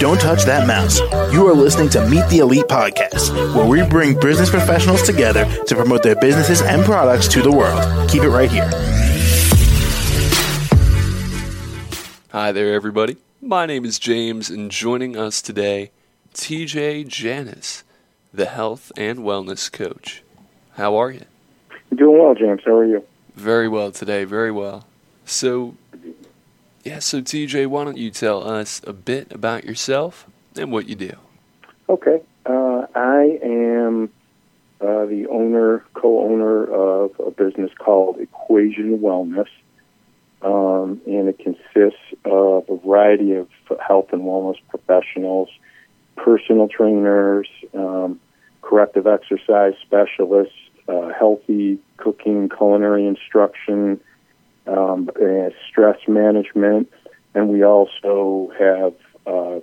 Don't touch that mouse. You are listening to Meet the Elite Podcast, where we bring business professionals together to promote their businesses and products to the world. Keep it right here. Hi there, everybody. My name is James, and joining us today, TJ Janis, the health and wellness coach. How are you? Doing well, James. How are you? Very well today, very well. So, yeah, so TJ, why don't you tell us a bit about yourself and what you do? Okay. Uh, I am uh, the owner, co owner of a business called Equation Wellness. Um, and it consists of a variety of health and wellness professionals, personal trainers, um, corrective exercise specialists, uh, healthy cooking, culinary instruction, um, stress management, and we also have uh,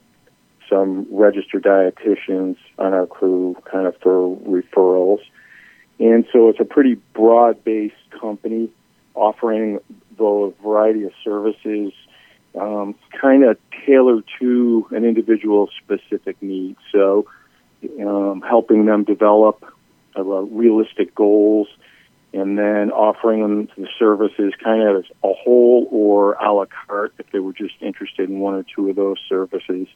some registered dietitians on our crew, kind of for referrals. And so it's a pretty broad based company offering the variety of services um, kind of tailored to an individual's specific needs. So um, helping them develop uh, realistic goals and then offering them the services kind of as a whole or a la carte if they were just interested in one or two of those services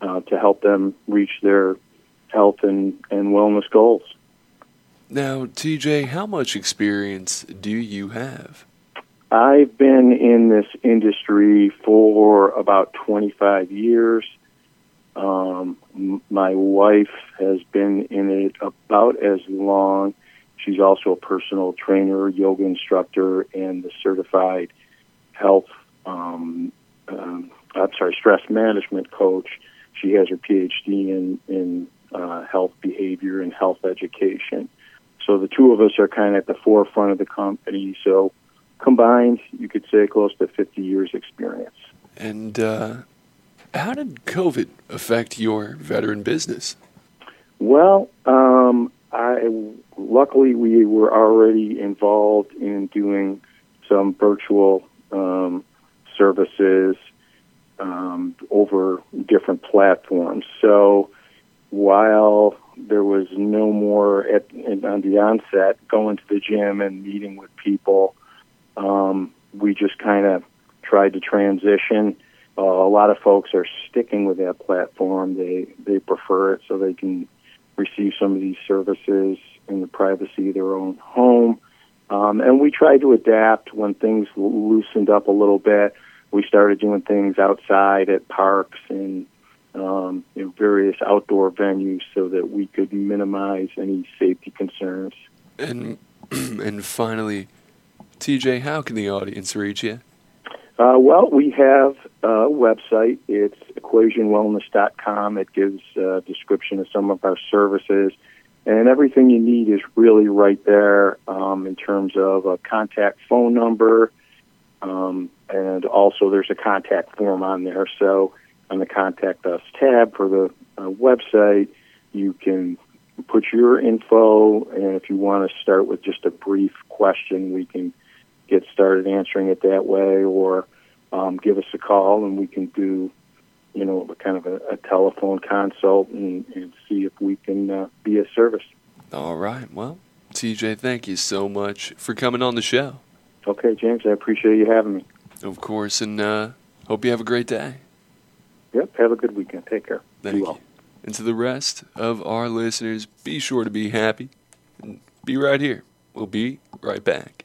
uh, to help them reach their health and, and wellness goals. Now, TJ, how much experience do you have? I've been in this industry for about 25 years. Um, my wife has been in it about as long. She's also a personal trainer, yoga instructor, and the certified health, um, um, I'm sorry, stress management coach. She has her PhD in, in uh, health behavior and health education. So the two of us are kind of at the forefront of the company. So combined, you could say close to 50 years experience. And uh, how did COVID affect your veteran business? Well, um, luckily we were already involved in doing some virtual um, services um, over different platforms. So while there was no more at, on the onset going to the gym and meeting with people, um, we just kind of tried to transition. Uh, a lot of folks are sticking with that platform. They they prefer it so they can receive some of these services in the privacy of their own home. Um, and we tried to adapt when things loosened up a little bit. We started doing things outside at parks and um, know, various outdoor venues so that we could minimize any safety concerns. And and finally, TJ, how can the audience reach you? Uh, well, we have a website. It's equationwellness.com. It gives a description of some of our services. And everything you need is really right there um, in terms of a contact phone number. Um, and also, there's a contact form on there. So, on the Contact Us tab for the uh, website, you can put your info. And if you want to start with just a brief question, we can get started answering it that way, or um, give us a call and we can do, you know, kind of a, a telephone consult and, and, see if we can uh, be a service. All right. Well, TJ, thank you so much for coming on the show. Okay, James, I appreciate you having me. Of course, and uh, hope you have a great day. Yep, have a good weekend. Take care. Thank you. Well. And to the rest of our listeners, be sure to be happy and be right here. We'll be right back.